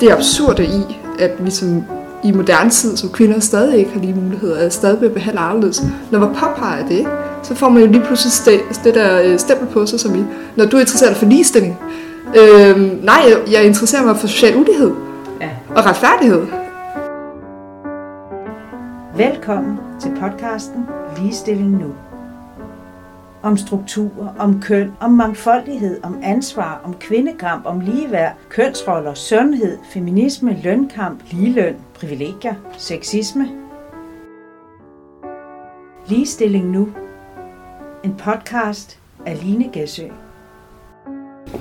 det absurde i, at vi som i moderne tid som kvinder stadig ikke har lige muligheder, at stadig bliver behandlet anderledes. Når man påpeger det, så får man jo lige pludselig det, det der øh, stempel på sig, som i, når du er interesseret for ligestilling. Øh, nej, jeg, jeg interesserer mig for social ulighed ja. og retfærdighed. Velkommen til podcasten Ligestilling Nu. Om strukturer, om køn, om mangfoldighed, om ansvar, om kvindekamp, om ligeværd, kønsroller, sundhed, feminisme, lønkamp, ligeløn, privilegier, sexisme. Ligestilling Nu. En podcast af Line Gæsø.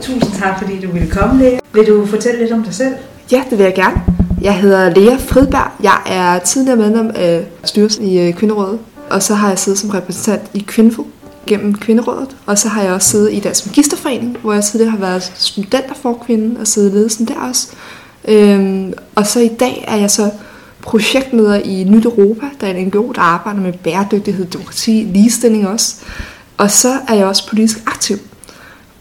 Tusind tak, fordi du ville komme, Lea. Vil du fortælle lidt om dig selv? Ja, det vil jeg gerne. Jeg hedder Lea Fridberg. Jeg er tidligere medlem af styrelsen i øh, Kvinderådet, og så har jeg siddet som repræsentant i Kvinfo gennem Kvinderådet, og så har jeg også siddet i Dansk Magisterforening, hvor jeg tidligere har været studenter for kvinden og siddet i ledelsen der også. Øhm, og så i dag er jeg så projektleder i Nyt Europa, der er en NGO, der arbejder med bæredygtighed, demokrati, ligestilling også. Og så er jeg også politisk aktiv.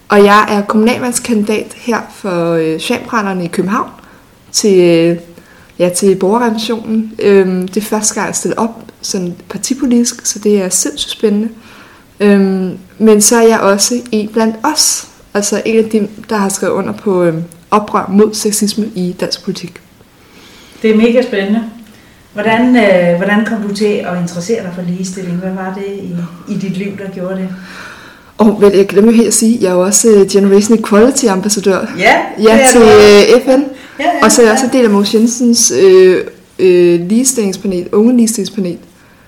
Og jeg er kommunalmandskandidat her for øh, i København til, øh, ja, til borgerrevisionen. Øhm, det er første gang, jeg stiller op sådan partipolitisk, så det er sindssygt spændende. Øhm, men så er jeg også en blandt os, altså en af dem, der har skrevet under på øhm, oprør mod sexisme i dansk politik. Det er mega spændende. Hvordan, øh, hvordan kom du til at interessere dig for ligestilling? Hvad var det i, i dit liv, der gjorde det? Og vel, jeg glemmer helt at sige, jeg er jo også øh, Generation Equality ambassadør. Ja, ja til øh, FN. Ja, ja, og så er jeg også en del af Mås Jensens øh, øh, ligestillingspanel, unge ligestillingspanel.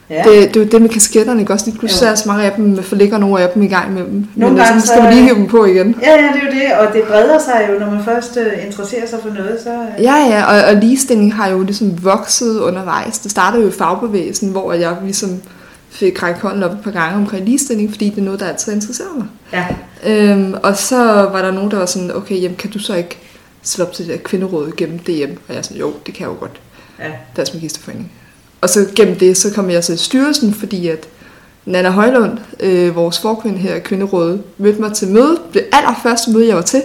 Ja. Det, det er jo det med kasketterne, ikke også? Pludselig er så mange af dem, for ligger nogle af dem i gang med dem. Nogle Men gange, så skal man lige hive dem på igen. Ja, ja, det er jo det, og det breder sig jo, når man først uh, interesserer sig for noget. Så, uh... Ja, ja, og, og ligestilling har jo ligesom vokset undervejs. Det startede jo i fagbevægelsen, hvor jeg ligesom fik rækket hånden op et par gange omkring ligestilling, fordi det er noget, der altid interesserer mig. Ja. Øhm, og så var der nogen, der var sådan, okay, jamen, kan du så ikke slå op til det der kvinderåd gennem DM? Og jeg sådan, jo, det kan jeg jo godt. Ja. Deres Magisterforening. Og så gennem det, så kom jeg så i styrelsen, fordi at Nana Højlund, øh, vores forkvinde her i Kvinderådet, mødte mig til møde, det allerførste møde, jeg var til,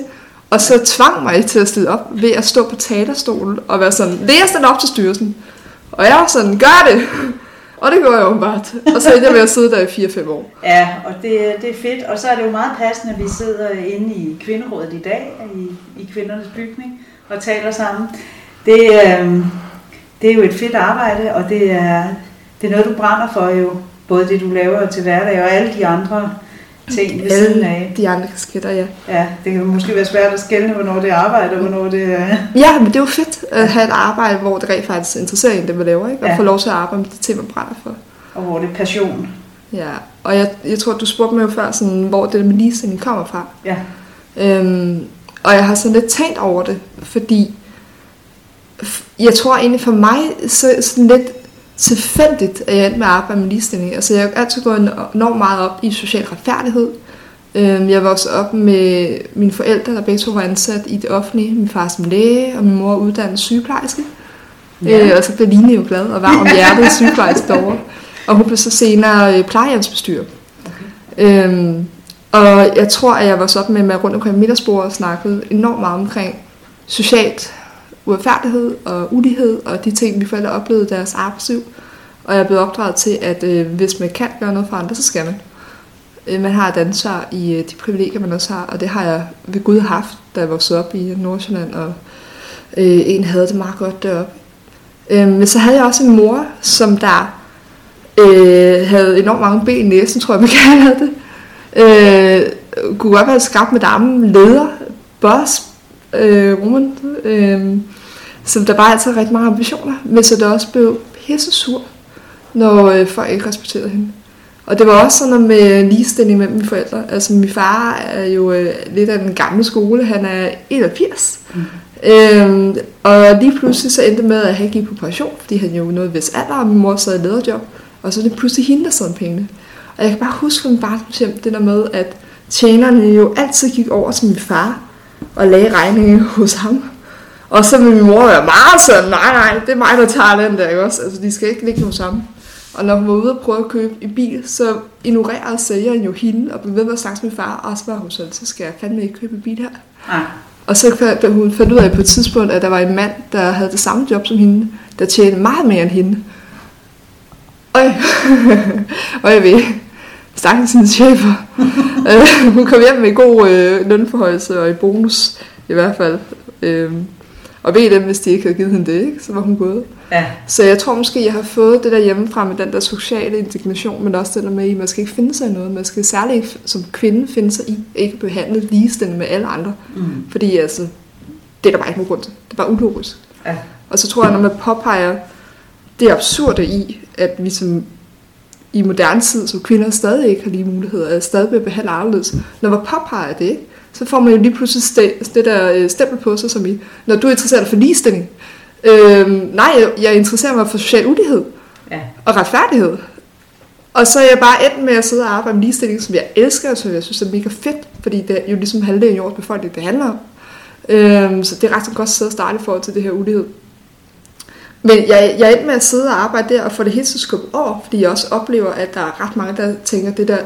og så tvang mig til at stille op ved at stå på talerstolen og være sådan, læs den op til styrelsen. Og jeg var sådan, gør det! Og det gjorde jeg åbenbart. Og så endte jeg med at sidde der i 4-5 år. Ja, og det, det er fedt. Og så er det jo meget passende, at vi sidder inde i Kvinderådet i dag, i, i kvindernes bygning, og taler sammen. Det, øh, det er jo et fedt arbejde, og det er, det er noget, du brænder for jo. Både det, du laver til hverdag, og alle de andre ting ved alle siden af. de andre kasketter, ja. Ja, det kan måske være svært at skelne, hvornår det er arbejde, og hvornår det er... Ja, men det er jo fedt at have et arbejde, hvor det rent faktisk interesserer en, det man laver, ikke? Og ja. få lov til at arbejde med de ting, man brænder for. Og hvor det er passion. Ja, og jeg, jeg tror, du spurgte mig jo før, sådan, hvor det med ligestilling kommer fra. Ja. Øhm, og jeg har sådan lidt tænkt over det, fordi jeg tror egentlig for mig, så sådan lidt tilfældigt, at jeg endte med at arbejde med ligestilling. Altså jeg har altid gået enormt meget op i social retfærdighed. Øhm, jeg voksede op med mine forældre, der begge to var ansat i det offentlige. Min far som læge, og min mor uddannet sygeplejerske. Ja. Øh, og så blev Line jo glad og var om hjertet sygeplejerske derovre. Og hun blev så senere øh, plejehjemsbestyrer. Okay. Øhm, og jeg tror, at jeg var så op med, mig rundt omkring middagsbordet og snakkede enormt meget omkring socialt uretfærdighed og ulighed og de ting, vi forældre oplevede i deres arbejdsliv. Og jeg er blevet opdraget til, at øh, hvis man kan gøre noget for andre, så skal man. Øh, man har et ansvar i øh, de privilegier, man også har, og det har jeg ved Gud haft, da jeg voksede op i Nordsjælland, og øh, en havde det meget godt deroppe. Øh, men så havde jeg også en mor, som der øh, havde enormt mange ben i næsen, tror jeg, man kan have det. Øh, kunne godt være skabt med damen, leder, boss, øh, woman, øh, som der bare altid rigtig mange ambitioner, men så der også blev pisse sur, når øh, folk ikke respekterede hende. Og det var også sådan noget med ligestilling mellem mine forældre. Altså min far er jo øh, lidt af den gamle skole, han er 81. Mm. Øhm, og lige pludselig så endte med, at han gik på pension, fordi han jo nåede vis alder, og min mor sad i lederjob. Og så er det pludselig hende, der sad pengene. Og jeg kan bare huske fra min barndomshjem, det der med, at tjenerne jo altid gik over til min far, og lagde regningen hos ham. Og så vil min mor være meget sådan, nej, nej, det er mig, der tager den der, ikke også? Altså, de skal ikke ligge hos ham. Og når hun var ude og prøve at købe en bil, så ignorerede sælgeren jo hende, og blev ved med at snakke med min far, og så var hun sådan, så skal jeg fandme ikke købe en bil her. Nej. Og så fandt hun fandt ud af på et tidspunkt, at der var en mand, der havde det samme job som hende, der tjente meget mere end hende. Og, og jeg ved, stakkels hendes chefer. øh, hun kom hjem med en god øh, lønforhøjelse og i bonus i hvert fald. Øh, og ved dem, hvis de ikke havde givet hende det, ikke? så var hun gået. Ja. Så jeg tror måske, jeg har fået det der hjemmefra med den der sociale indignation, men også det der med, at man skal ikke finde sig i noget. Man skal særligt som kvinde finde sig i, ikke behandle ligestilling med alle andre. Mm. Fordi altså, det er der bare ikke nogen grund til. Det er bare ulogisk. Ja. Og så tror jeg, når man påpeger det absurde i, at vi som i moderne tid, som kvinder stadig ikke har lige muligheder, er stadig bliver behandlet anderledes. Når man påpeger det, ikke? så får man jo lige pludselig st- det der øh, stempel på sig, som i, når du er interesseret for ligestilling. Øhm, nej, jeg, jeg interesserer mig for social ulighed Ja. og retfærdighed. Og så er jeg bare endt med at sidde og arbejde med ligestilling, som jeg elsker, og som jeg synes er mega fedt, fordi det er jo ligesom halvdelen af jordens befolkning, det handler om. Øhm, så det er ret godt at starte i forhold til det her ulighed. Men jeg, jeg er endt med at sidde og arbejde der og få det hele til at skubbe over, fordi jeg også oplever, at der er ret mange, der tænker, at det der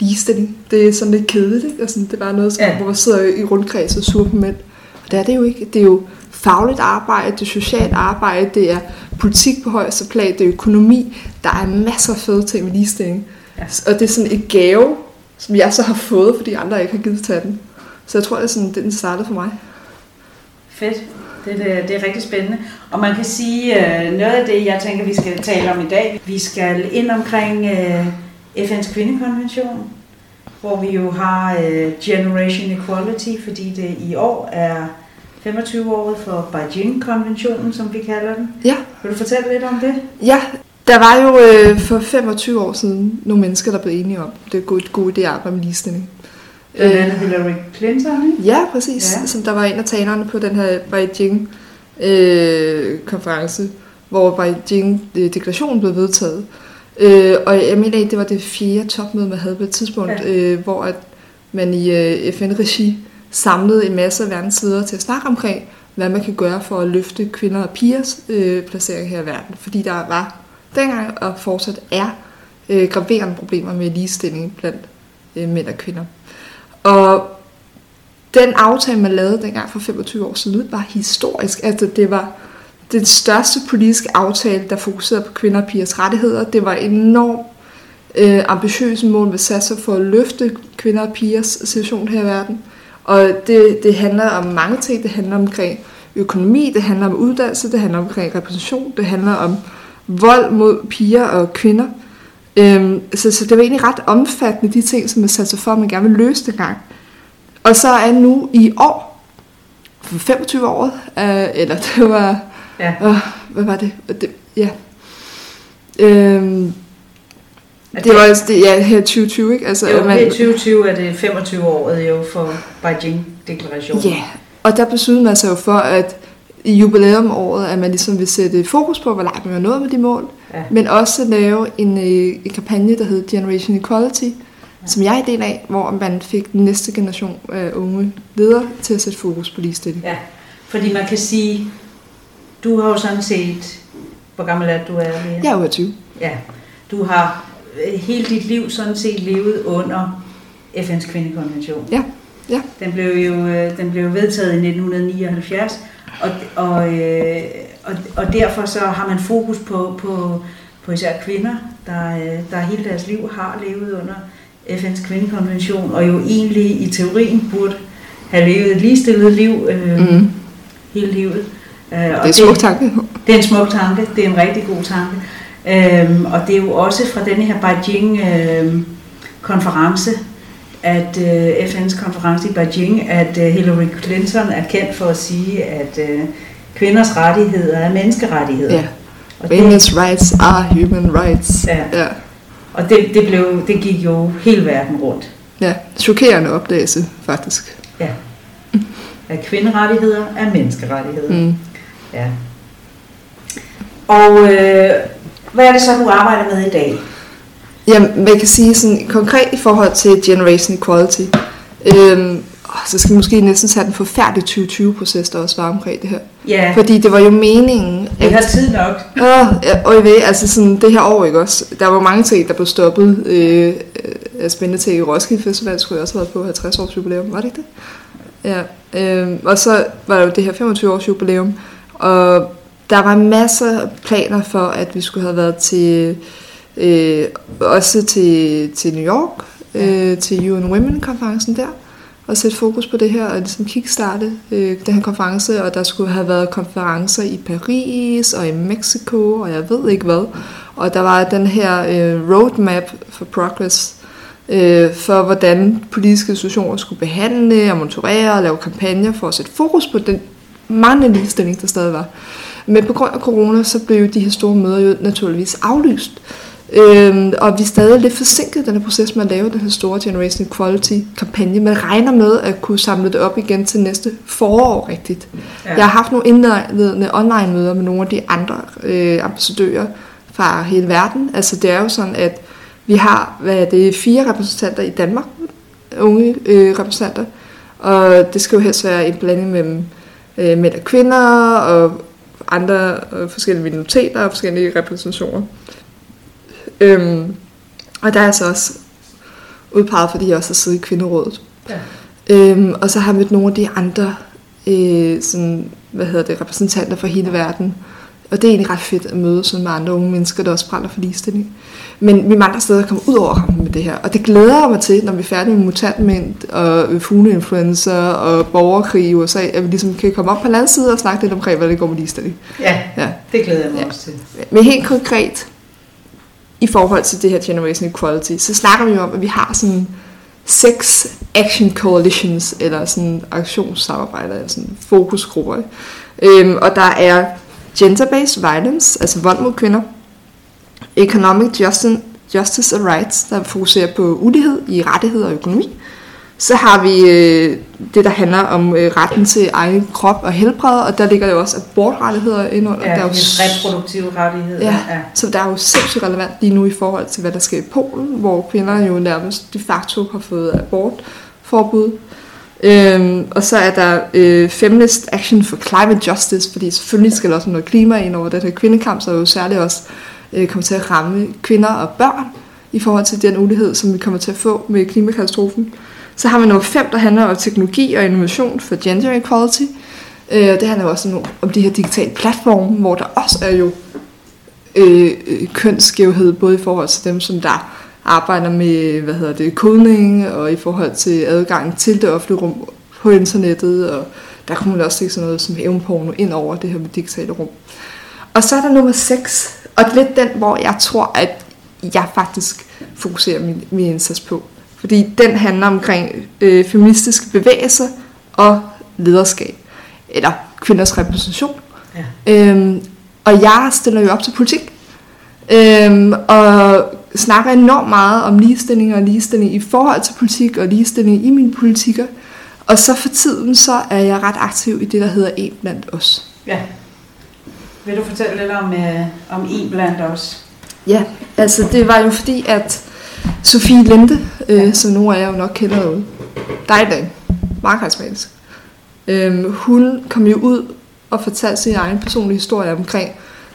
ligestilling, det er sådan lidt kedeligt, ikke? Og sådan, det er bare noget, som, Ja. hvor man sidder i rundkreds og sur på mænd. Og det er det jo ikke. Det er jo fagligt arbejde, det er socialt arbejde, det er politik på højeste plan, det er økonomi. Der er masser af fede ting med ligestilling. Ja. Og det er sådan et gave, som jeg så har fået, fordi andre ikke har givet til den. Så jeg tror, det er sådan, det den startede for mig. Fedt. Det, det, det er rigtig spændende. Og man kan sige, øh, noget af det, jeg tænker, vi skal tale om i dag, vi skal ind omkring øh, FN's kvindekonvention, hvor vi jo har øh, Generation Equality, fordi det i år er 25-året for Beijing-konventionen, som vi kalder den. Ja, Vil du fortælle lidt om det? ja. Der var jo øh, for 25 år siden nogle mennesker, der blev enige om, det er god, god idé at arbejde med ligestilling. Blandt andet Hillary Clinton, ikke? Ja, præcis. Ja. Som der var en af talerne på den her Beijing-konference, hvor Beijing-deklarationen blev vedtaget. Øh, og jeg mener det var det fjerde topmøde, man havde på et tidspunkt, Ja. ja. øh, hvor at man i øh, FN-regi samlede en masse af verdens ledere til at snakke omkring, hvad man kan gøre for at løfte kvinder og pigers øh, placering her i verden. Fordi der var dengang og fortsat er øh, graverende problemer med ligestilling blandt øh, mænd og kvinder. Og den aftale, man lavede dengang for 25 år siden, var historisk. Altså, det var den største politiske aftale, der fokuserede på kvinder og pigers rettigheder. Det var enormt øh, ambitiøse mål med sat sig for at løfte kvinder og pigers situation her i verden. Og det, det handler om mange ting. Det handler omkring økonomi, det handler om uddannelse, det handler omkring repræsentation, det handler om vold mod piger og kvinder. Øhm, så, så det var egentlig ret omfattende, de ting, som man satte sig for, at man gerne vil løse dengang. Og så er nu i år, for 25 år, øh, eller det var, Ja. øh, hvad var det? det ja. Øhm, Er det var altså, det, ja, her 2020, ikke? Altså, Jo, man... 2020 er det 25 året jo for Beijing-deklarationen. Ja, og der besluttede man sig jo for, at i jubilæumåret, at man ligesom vil sætte fokus på, hvor langt man er nået med de mål, Ja. men også lave en, øh, en kampagne, der hedder Generation Equality, ja. som jeg er del af, hvor man fik den næste generation af unge ledere til at sætte fokus på ligestilling. Ja, fordi man kan sige, du har jo sådan set, hvor gammel er du er? Lea? Jeg er over 20. Ja, du har øh, hele dit liv sådan set levet under FN's kvindekonvention. Ja, ja. Den blev jo øh, den blev vedtaget i 1979, og, og, øh, og, og derfor så har man fokus på, på, på især kvinder, der, øh, der hele deres liv har levet under FN's kvindekonvention, og jo egentlig i teorien burde have levet et ligestillet liv øh, mm. Hele livet. Øh, Det er en smuk tanke. det er en smuk tanke, det er en rigtig god tanke. Øhm, og det er jo også fra denne her Beijing-konference, at øh, FN's konference i Beijing, at øh, Hillary Clinton er kendt for at sige, at øh, kvinders rettigheder er menneskerettigheder. Ja. Og det, Women's rights are human rights. Ja. ja. og det, det, blev, det gik jo hele verden rundt. ja. Chokerende opdagelse, faktisk. Ja. At kvinderettigheder er menneskerettigheder. Mm. Ja. Og øh, hvad er det så, du arbejder med i dag? Jamen, man kan sige sådan konkret i forhold til Generation Equality, øhm, så skal vi måske næsten tage den forfærdelige 2020-proces, der også var omkring det her. Ja, Fordi det var jo meningen, vi har tid nok. Åh, og jeg ved, altså sådan det her år, ikke også? Der var mange ting, der blev stoppet. Øh, spændende ting i Roskilde Festival skulle jeg også have været på 50 års jubilæum, var det ikke det? Ja, øh, og så var der jo det her 25 års jubilæum, og der var masser af planer for, at vi skulle have været til, øh, også til, til New York, øh, til UN Women-konferencen der, og sætte fokus på det her, og ligesom kickstarte øh, den her konference, og der skulle have været konferencer i Paris, og i Mexico, og jeg ved ikke hvad. Og der var den her øh, roadmap for progress, øh, for hvordan politiske institutioner skulle behandle og monitorere og lave kampagner for at sætte fokus på den manglende ligestilling, der stadig var. Men på grund af corona, så blev de her store møder jo naturligvis aflyst. Øhm, og vi er stadig lidt forsinket den her proces med at lave den her store Generation Equality kampagne. Man regner med at kunne samle det op igen til næste forår rigtigt. Ja. Jeg har haft nogle indledende online møder med nogle af de andre øh, ambassadører fra hele verden. Altså det er jo sådan, at vi har hvad er det, fire repræsentanter i Danmark, unge øh, repræsentanter, og det skal jo helst være en blanding mellem øh, mænd og kvinder og andre øh, forskellige minoriteter og forskellige repræsentationer. Øhm, og der er så også udpeget, fordi jeg også har siddet i kvinderådet. Ja. Øhm, og så har jeg mødt nogle af de andre øh, sådan, hvad hedder det, repræsentanter for hele verden. Og det er egentlig ret fedt at møde sådan med andre unge mennesker, der også brænder for ligestilling. Men vi mangler stadig at komme ud over ham med det her. Og det glæder jeg mig til, når vi er færdige med mutantmænd og fugleinfluencer og borgerkrig i USA, at vi ligesom kan komme op på den anden side og snakke lidt omkring, hvad det går med ligestilling. Ja, ja. det glæder jeg mig ja. også til. Men helt konkret, i forhold til det her Generation Equality, så snakker vi om, at vi har sådan seks action coalitions, eller sådan aktionssamarbejder, eller sådan fokusgrupper. Øhm, og der er gender-based violence, altså vold mod kvinder, economic justice, justice and rights, der fokuserer på ulighed i rettigheder og økonomi, så har vi øh, det, der handler om øh, retten til egen krop og helbred, og der ligger jo også abortrettigheder ind under. Ja, der er jo reproduktive rettigheder. Ja, ja, så der er jo sindssygt relevant lige nu i forhold til, hvad der sker i Polen, hvor kvinder jo nærmest de facto har fået abortforbud. Øhm, og så er der øh, Feminist Action for Climate Justice, fordi selvfølgelig skal der også noget klima ind over det her kvindekamp, så er jo særligt også øh, kommer til at ramme kvinder og børn i forhold til den ulighed, som vi kommer til at få med klimakatastrofen. Så har vi nummer 5, der handler om teknologi og innovation for gender equality. Øh, det handler også om, om de her digitale platforme, hvor der også er jo øh, øh, kønsskævhed, både i forhold til dem, som der arbejder med hvad hedder det, kodning, og i forhold til adgang til det offentlige rum på internettet, og der kunne man også se sådan noget som hævnporno ind over det her med digitale rum. Og så er der nummer 6, og det er lidt den, hvor jeg tror, at jeg faktisk fokuserer min, min indsats på. Fordi den handler omkring øh, feministiske bevægelser og lederskab. Eller kvinders repræsentation. Ja. Øhm, og jeg stiller jo op til politik. Øhm, og snakker enormt meget om ligestilling og ligestilling i forhold til politik og ligestilling i mine politikker. Og så for tiden, så er jeg ret aktiv i det, der hedder En blandt os. Ja. Vil du fortælle lidt om, øh, om En blandt os? Ja, altså det var jo fordi, at Sofie Linde, øh, som nogle af jer jo nok kender derude, dejlig, meget karismatisk, øh, hun kom jo ud og fortalte sin egen personlige historie omkring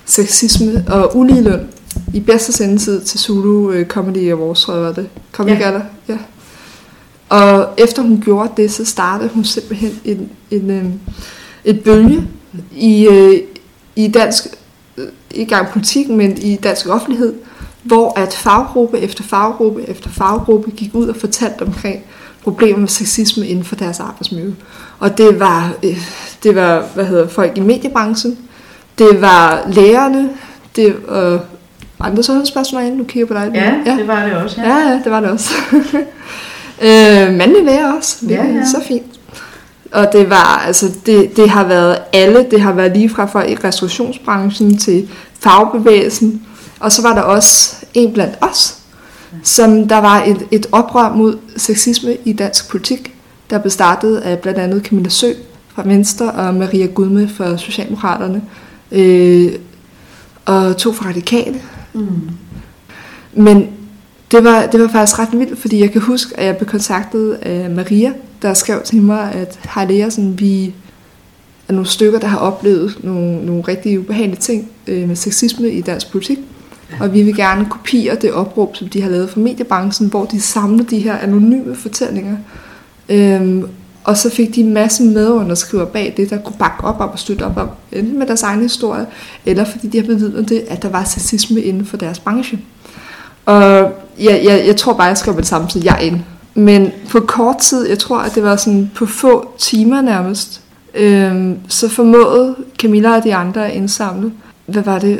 sexisme og uligeløn i bedste sendetid til Zulu øh, Comedy Awards, tror jeg var det. Comedy ja. Gala, ja. Og efter hun gjorde det, så startede hun simpelthen en, en, en, øh, et bølge i, øh, i dansk, ikke engang politik, men i dansk offentlighed, hvor at faggruppe efter faggruppe efter faggruppe gik ud og fortalte omkring problemer med sexisme inden for deres arbejdsmiljø. Og det var, øh, det var hvad hedder, folk i mediebranchen, det var lærerne, det var øh, andre sundhedspersonale, nu kigger på dig. Ja, ja, det var det også. Ja, ja, ja det var det også. øh, mandlige læger også, det ja, ja. så fint. Og det var, altså, det, det har været alle, det har været lige fra folk i restaurationsbranchen til fagbevægelsen, og så var der også en blandt os, som der var et, et oprør mod sexisme i dansk politik, der blev startet af blandt andet Camilla Sø fra Venstre og Maria Gudme fra Socialdemokraterne, øh, og to fra Radikale. Mm. Men det var, det var faktisk ret vildt, fordi jeg kan huske, at jeg blev kontaktet af Maria, der skrev til mig, at hej sådan, vi er nogle stykker, der har oplevet nogle, nogle rigtig ubehagelige ting øh, med sexisme i dansk politik. Og vi vil gerne kopiere det opråb, som de har lavet for mediebranchen, hvor de samler de her anonyme fortællinger. Øhm, Og så fik de en masse medunderskriver bag det, der kunne bakke op om og støtte op om, enten med deres egen historie, eller fordi de har bevidnet det, at der var sexisme inden for deres branche. Og jeg, jeg, jeg tror bare, jeg skrev med det samme, så jeg ind. Men på kort tid, jeg tror, at det var sådan på få timer nærmest, øhm, så formåede Camilla og de andre at indsamle, hvad var det?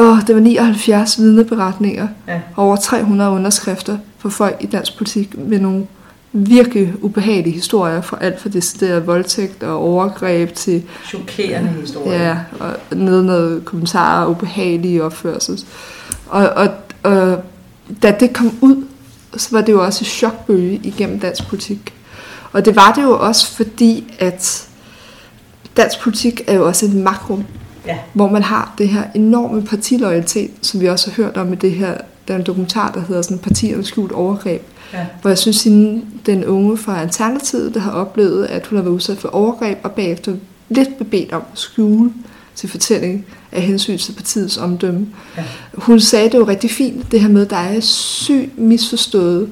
Åh, det var 79 vidneberetninger, Ja. over 300 underskrifter for folk i dansk politik med nogle virkelig ubehagelige historier fra alt fra decideret voldtægt og overgreb til Chokerende historie. Ja, og ned noget kommentarer og ubehagelige opførsel. Og, og, og da det kom ud, så var det jo også et chokbølge igennem dansk politik. Og det var det jo også fordi, at dansk politik er jo også et makrum, Ja. hvor man har det her enorme partiloyalitet, som vi også har hørt om i det her, der er en dokumentar, der hedder sådan Partiernes skjult overgreb, Ja. hvor jeg synes, at den unge fra Alternativet, der har oplevet, at hun har været udsat for overgreb, og bagefter lidt bebedt om at skjule til fortælling af hensyn til partiets omdømme. Ja. Hun sagde det jo rigtig fint, det her med, at der er syg misforstået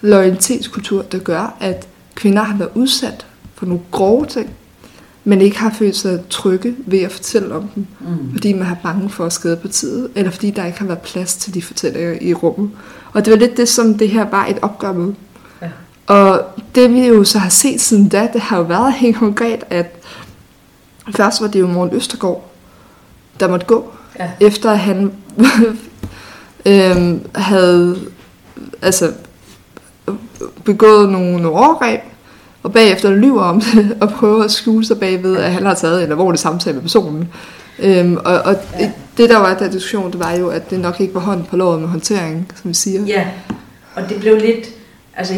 loyalitetskultur, der gør, at kvinder har været udsat for nogle grove ting, men ikke har følt sig trygge ved at fortælle om dem, Mm. fordi man har bange for at skade partiet, eller fordi der ikke har været plads til de fortællinger i rummet. Og det var lidt det, som det her var et opgør med. Ja. Og det vi jo så har set siden da, det har jo været helt konkret, at først var det jo Morten Østergaard, der måtte gå, Ja. efter at han øhm, havde altså, begået nogle, nogle overgreb, og bagefter lyver om det, og prøver at skjule sig bagved, at han har taget en alvorlig samtale med personen. Øhm, og og Ja. det, der var der diskussion, det var jo, at det nok ikke var hånden på låret med håndtering, som vi siger. Ja, og det blev lidt, altså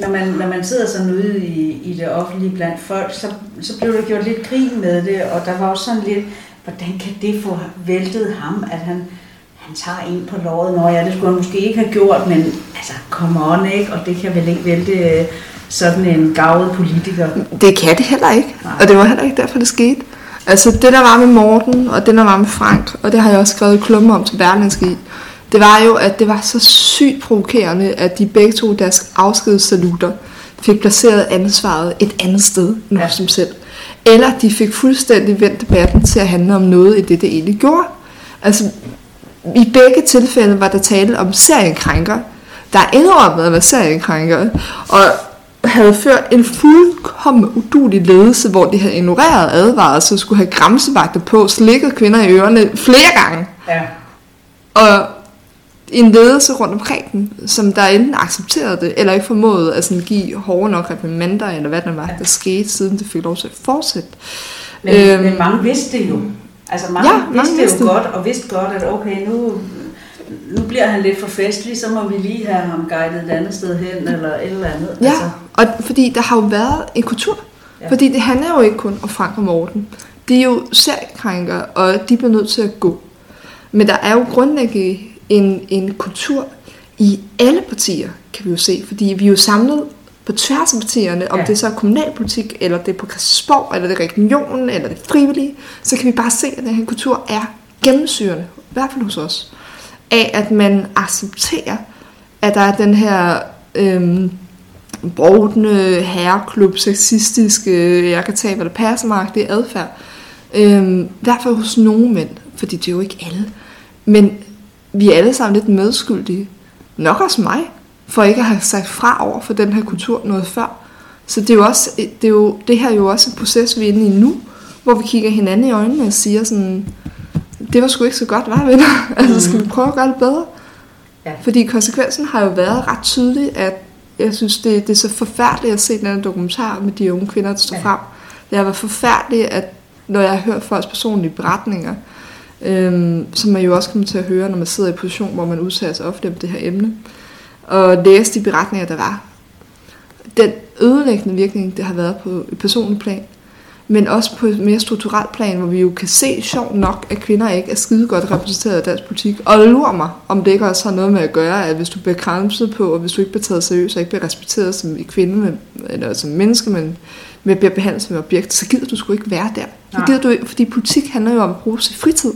når man, når man sidder sådan ude i, i det offentlige blandt folk, så, så blev der gjort lidt grin med det, og der var også sådan lidt, hvordan kan det få væltet ham, at han, han tager en på låret, når ja, det skulle han måske ikke have gjort, men altså, come on, ikke? Og det kan vel ikke vælte sådan en gavet politiker. Det kan det heller ikke, Nej. og det var heller ikke derfor, det skete. Altså det, der var med Morten, og det, der var med Frank, og det har jeg også skrevet klummer om til Berlingske i, det var jo, at det var så sygt provokerende, at de begge to deres afskedssaluter fik placeret ansvaret et andet sted end Ja. dem selv. Eller de fik fuldstændig vendt debatten til at handle om noget i det, det egentlig gjorde. Altså, i begge tilfælde var der tale om seriekrænker, der indrømmede at være seriekrænker, og havde ført en fuldkommen udulig ledelse, hvor de havde ignoreret advarsler, skulle have græmsevagter på, slikket kvinder i ørerne flere gange. Ja, Og en ledelse rundt omkring dem, som der enten accepterede det, eller ikke formåede at sådan give hårde nok reprimander, eller hvad der var, Ja. der skete, siden det fik lov til at fortsætte. men, Øhm. men mange vidste det jo. Altså mange, Ja, ja, mange vidste det vidste jo det. godt, og vidste godt, at okay, nu, nu bliver han lidt for festlig, så må vi lige have ham guidet et andet sted hen, eller et eller andet. Ja, og fordi der har jo været en kultur. Ja. Fordi det handler jo ikke kun om Frank og Morten. De er jo seriekrænker, og de bliver nødt til at gå. Men der er jo grundlæggende en, en kultur i alle partier, kan vi jo se. Fordi vi er jo samlet på tværs af partierne, om Ja. det er så er kommunalpolitik, eller det er på Christiansborg, eller det er regionen, eller det er frivillige, så kan vi bare se, at den her kultur er gennemsyrende, i hvert fald hos os, af at man accepterer, at der er den her øhm, brodende herreklub, sexistiske, jeg kan tage, hvad der passer mig, det er adfærd. Øhm, I hvert fald hos nogle mænd, fordi det er jo ikke alle. Men vi er alle sammen lidt medskyldige. Nok også mig, for ikke at have sagt fra over for den her kultur noget før. Så det er jo også, det, er jo, det her er jo også en proces, vi er inde i nu, hvor vi kigger hinanden i øjnene og siger sådan, det var sgu ikke så godt, var venner? altså skal vi prøve at gøre det bedre? Ja. Fordi konsekvensen har jo været ret tydelig, at jeg synes, det, det er så forfærdeligt at se den her dokumentar med de unge kvinder, der står Ja. frem. Det har været forfærdeligt, at når jeg har hørt folks personlige beretninger, øhm, som man jo også kommer til at høre, når man sidder i en position, hvor man udtager sig ofte om det her emne, og læse de beretninger, der var. Den ødelæggende virkning, det har været på et personligt plan, men også på et mere strukturelt plan, hvor vi jo kan se sjovt nok, at kvinder ikke er skide godt repræsenteret i dansk politik. Og lurer mig, om det ikke også har noget med at gøre, at hvis du bliver kramset på, og hvis du ikke bliver taget seriøst, og ikke bliver respekteret som en kvinde, med, eller som menneske, men med bliver behandlet som et objekt, så gider du sgu ikke være der. Så gider du ikke, fordi politik handler jo om at bruge sin fritid.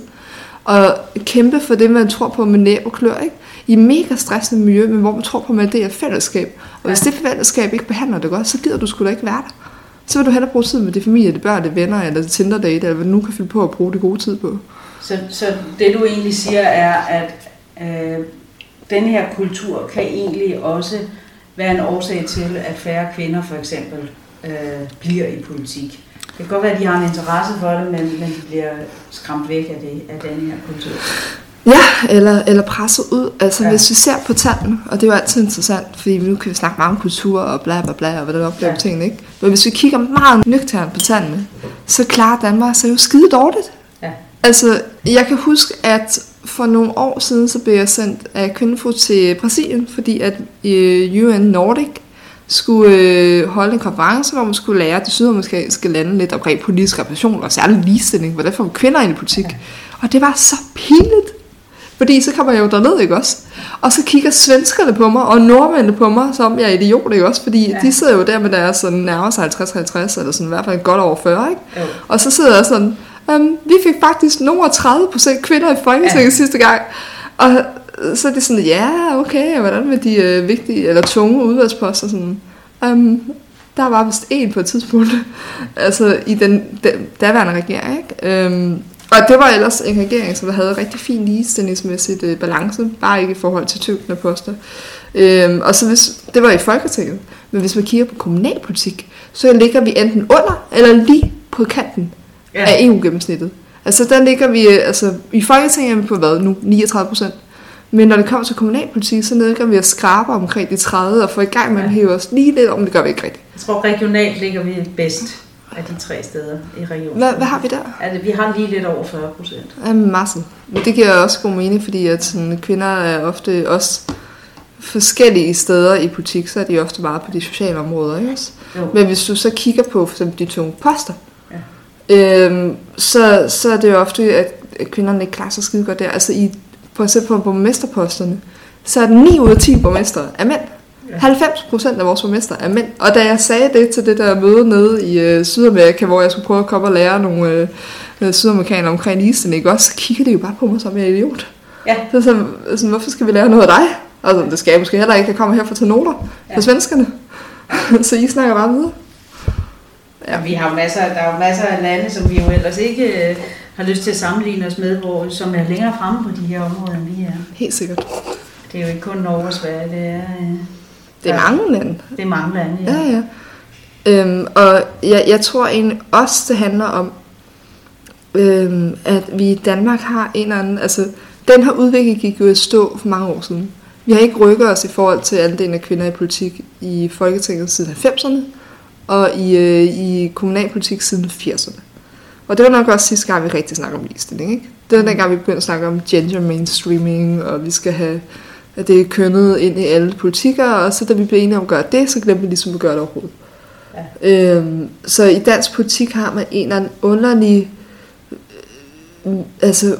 og kæmpe for det, man tror på med næb og klør, ikke? I mega stressende miljø, men hvor man tror på, at det er fællesskab. Og hvis det fællesskab ikke behandler det godt, så gider du sgu da ikke være der. Så vil du hellere bruge tid med det familie, det børn, det venner, eller det Tinder date, eller hvad du nu kan finde på at bruge det gode tid på. Så, så det du egentlig siger er, at øh, den her kultur kan egentlig også være en årsag til, at færre kvinder for eksempel øh, bliver i politik. Det kan godt være, at de har en interesse for det, men, men de bliver skræmt væk af, det, af den her kultur. Ja, eller, eller presset ud. Altså ja. hvis vi ser på tallene, og det er jo altid interessant, fordi nu kan vi snakke meget om kultur og bla bla bla, og hvordan oplever ja. tingene, ikke? Men hvis vi kigger meget nøgternt på tallene, så klarer Danmark sig jo skide dårligt. Ja. Altså, jeg kan huske, at for nogle år siden, så blev jeg sendt af Kvinfo til Brasilien, fordi at uh, UN Nordic skulle øh, holde en konference, hvor man skulle lære de sydamerikanske lande lidt omkring politisk repræsentation og særlig ligestilling, hvordan får kvinder ind i politik. Ja. Og det var så pinligt, fordi så kommer jeg jo derned, ikke også? Og så kigger svenskerne på mig, og nordmændene på mig, som jeg er idiot, ikke også? Fordi ja. de sidder jo der med deres sådan nærmere sig 50-50, eller sådan i hvert fald godt over 40, ikke? Jo. Og så sidder jeg sådan, um, vi fik faktisk nogle 30 procent kvinder i Folketinget ja. sidste gang. Og så er det sådan, ja, okay, og hvordan med de øh, vigtige, eller tunge udvalgsposter, sådan, um, der var vist en på et tidspunkt, altså i den, den daværende regering, ikke? Um, og det var ellers en regering, som havde rigtig fin ligestillingsmæssigt øh, balance, bare ikke i forhold til tyngden af poster. Øhm, og så hvis, det var i Folketinget, men hvis man kigger på kommunalpolitik, så ligger vi enten under eller lige på kanten ja. af EU-gennemsnittet. Altså der ligger vi, øh, altså i Folketinget er vi på hvad nu, 39 procent. Men når det kommer til kommunalpolitik, så ligger vi og skraber omkring de 30 og får i gang med ja. at hæve os lige lidt om, det gør vi ikke rigtigt. Jeg tror regionalt ligger vi bedst af de tre steder i regionen. Hvad, hvad har vi der? Altså, vi har lige lidt over 40 procent. Ja, masse. Men det giver også god mening, fordi at sådan, kvinder er ofte også forskellige steder i politik, så er de ofte meget på de sociale områder. Ikke? Jo. Men hvis du så kigger på for eksempel de tunge poster, ja. øhm, så, så er det jo ofte, at kvinderne ikke klarer sig skide godt der. Altså i, for eksempel på borgmesterposterne, så er det 9 ud af 10 borgmester er mænd. 90 procent af vores borgmester er mænd. Og da jeg sagde det til det der møde nede i øh, Sydamerika, hvor jeg skulle prøve at komme og lære nogle øh, sydamerikanere omkring ligestilling, også, så kigger de jo bare på mig som en idiot. Ja. Så sådan, sådan, hvorfor skal vi lære noget af dig? Altså, det skal jeg måske heller ikke. Jeg kommer her for at tage noter ja. for svenskerne. så I snakker bare videre. Ja. Vi har masser, der er masser af lande, som vi jo ellers ikke øh, har lyst til at sammenligne os med, hvor, som er længere fremme på de her områder, end vi er. Helt sikkert. Det er jo ikke kun Norge og Sverige, det er... Øh, det er ja. mange lande. Det er mange lande, ja. Ja, ja. Øhm, og jeg, jeg tror egentlig også, det handler om, øhm, at vi i Danmark har en eller anden... Altså, den her udvikling gik jo i stå for mange år siden. Vi har ikke rykket os i forhold til andelen af kvinder i politik i Folketinget siden 90'erne, og i, øh, i kommunalpolitik siden 80'erne. Og det var nok også sidste gang, vi rigtig snakker om ligestilling. Ikke? Det var dengang, vi begyndte at snakke om gender mainstreaming, og vi skal have at det er kønnet ind i alle politikker, og så da vi blev enige om at gøre det, så glemte vi ligesom at gøre det overhovedet. Ja. Øhm, så i dansk politik har man en eller anden underlig øh, altså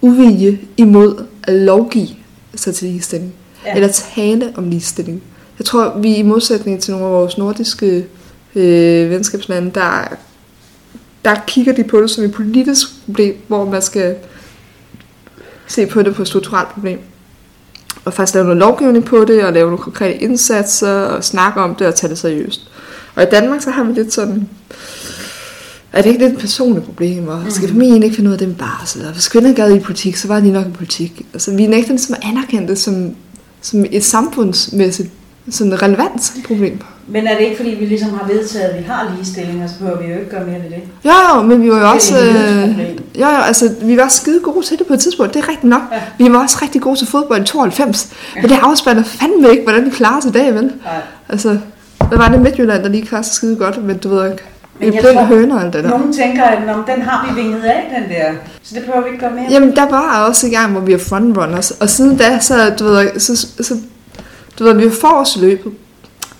uvilje imod at lovgive sig til ligestilling. Ja. Eller tale om ligestilling. Jeg tror, vi i modsætning til nogle af vores nordiske øh, venskabslande, der, der kigger de på det som et politisk problem, hvor man skal se på det på et strukturelt problem og faktisk lave noget lovgivning på det, og lave nogle konkrete indsatser, og snakke om det, og tage det seriøst. Og i Danmark, så har vi lidt sådan, er det ikke lidt et personligt problem, og skal mm. familien ikke finde ud af det med barsel, og hvis kvinder gad i politik, så var de nok i politik. Altså, vi nægter ligesom at anerkende det som, som et samfundsmæssigt sådan relevant problem. Men er det ikke fordi, vi ligesom har vedtaget, at vi har ligestilling, og så behøver vi jo ikke gøre mere ved det? Jo, jo, men vi var jo også... Øh, jo, jo, altså, vi var skide gode til det på et tidspunkt, det er rigtigt nok. Ja. Vi var også rigtig gode til fodbold i 92, ja. men det afspænder fandme ikke, hvordan vi klarer sig i dag, vel? Nej. Altså, hvad var det Midtjylland, der lige klarer sig skide godt, men du ved ikke. Men jeg tror, høner alt det der. Nogen tænker, at den har vi vinget af, den der. Så det behøver vi ikke gøre mere. Jamen, der var også en gang, hvor vi er frontrunners. Og siden da, så, du ved, så, så du ved, vi er forrest løbet.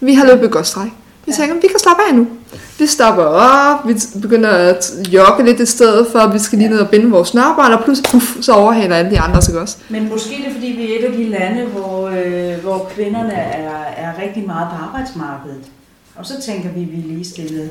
Vi har løbet godt stræk. Vi tænker, vi kan slappe af nu. Vi stopper op, vi begynder at jogge lidt i stedet for, at vi skal lige ned og binde vores snørbånd, og pludselig puff, så overhaler alle de andre sig også. Men måske det er, fordi vi er et af de lande, hvor, øh, hvor kvinderne er, er rigtig meget på arbejdsmarkedet. Og så tænker vi, at vi er ligestillede.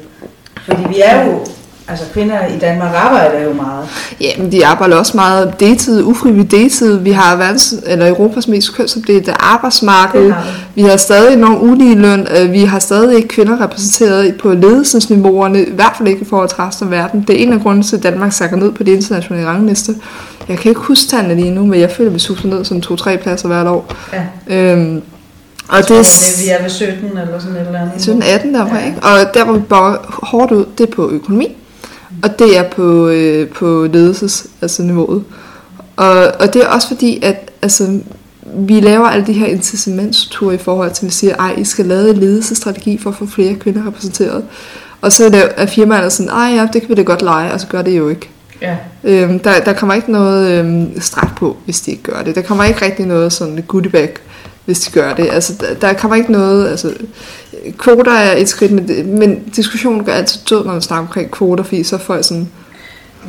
Fordi vi er jo altså kvinder i Danmark arbejder jo meget. Ja, men de arbejder også meget deltid, ufrivillig deltid. Vi har verdens, eller Europas mest kønsopdelte arbejdsmarked. Det har vi. Vi har stadig enormt ulige løn. Øh, Vi har stadig ikke kvinder repræsenteret på ledelsesniveauerne, i hvert fald ikke i forhold til resten af verden. Det er en af grundene til, at Danmark sakker ned på de internationale rangliste. Jeg kan ikke huske tallene lige nu, men jeg føler, at vi suser ned sådan to-tre pladser hvert år. Ja. Øhm, og det er, vi er ved 17 eller sådan et eller andet. 17-18 der var, Ja. ikke? Og der hvor vi bare hårdt ud, det er på økonomi, og det er på, øh, på ledelses, altså niveauet. Og, og det er også fordi, at altså, vi laver alle de her incitamentsstrukturer i forhold til, at vi siger, ej, I skal lave en ledelsesstrategi for at få flere kvinder repræsenteret. Og så er er firmaerne sådan, ej ja, det kan vi da godt lege, og så gør det jo ikke. Ja. Øhm, der, der kommer ikke noget øhm, straf på, hvis de ikke gør det. Der kommer ikke rigtig noget sådan goodie bag, hvis de gør det. Altså, der, der kommer ikke noget... Altså, kvoter er et skridt, men, diskussionen går altid død, når man snakker omkring kvoter, fordi så folk sådan...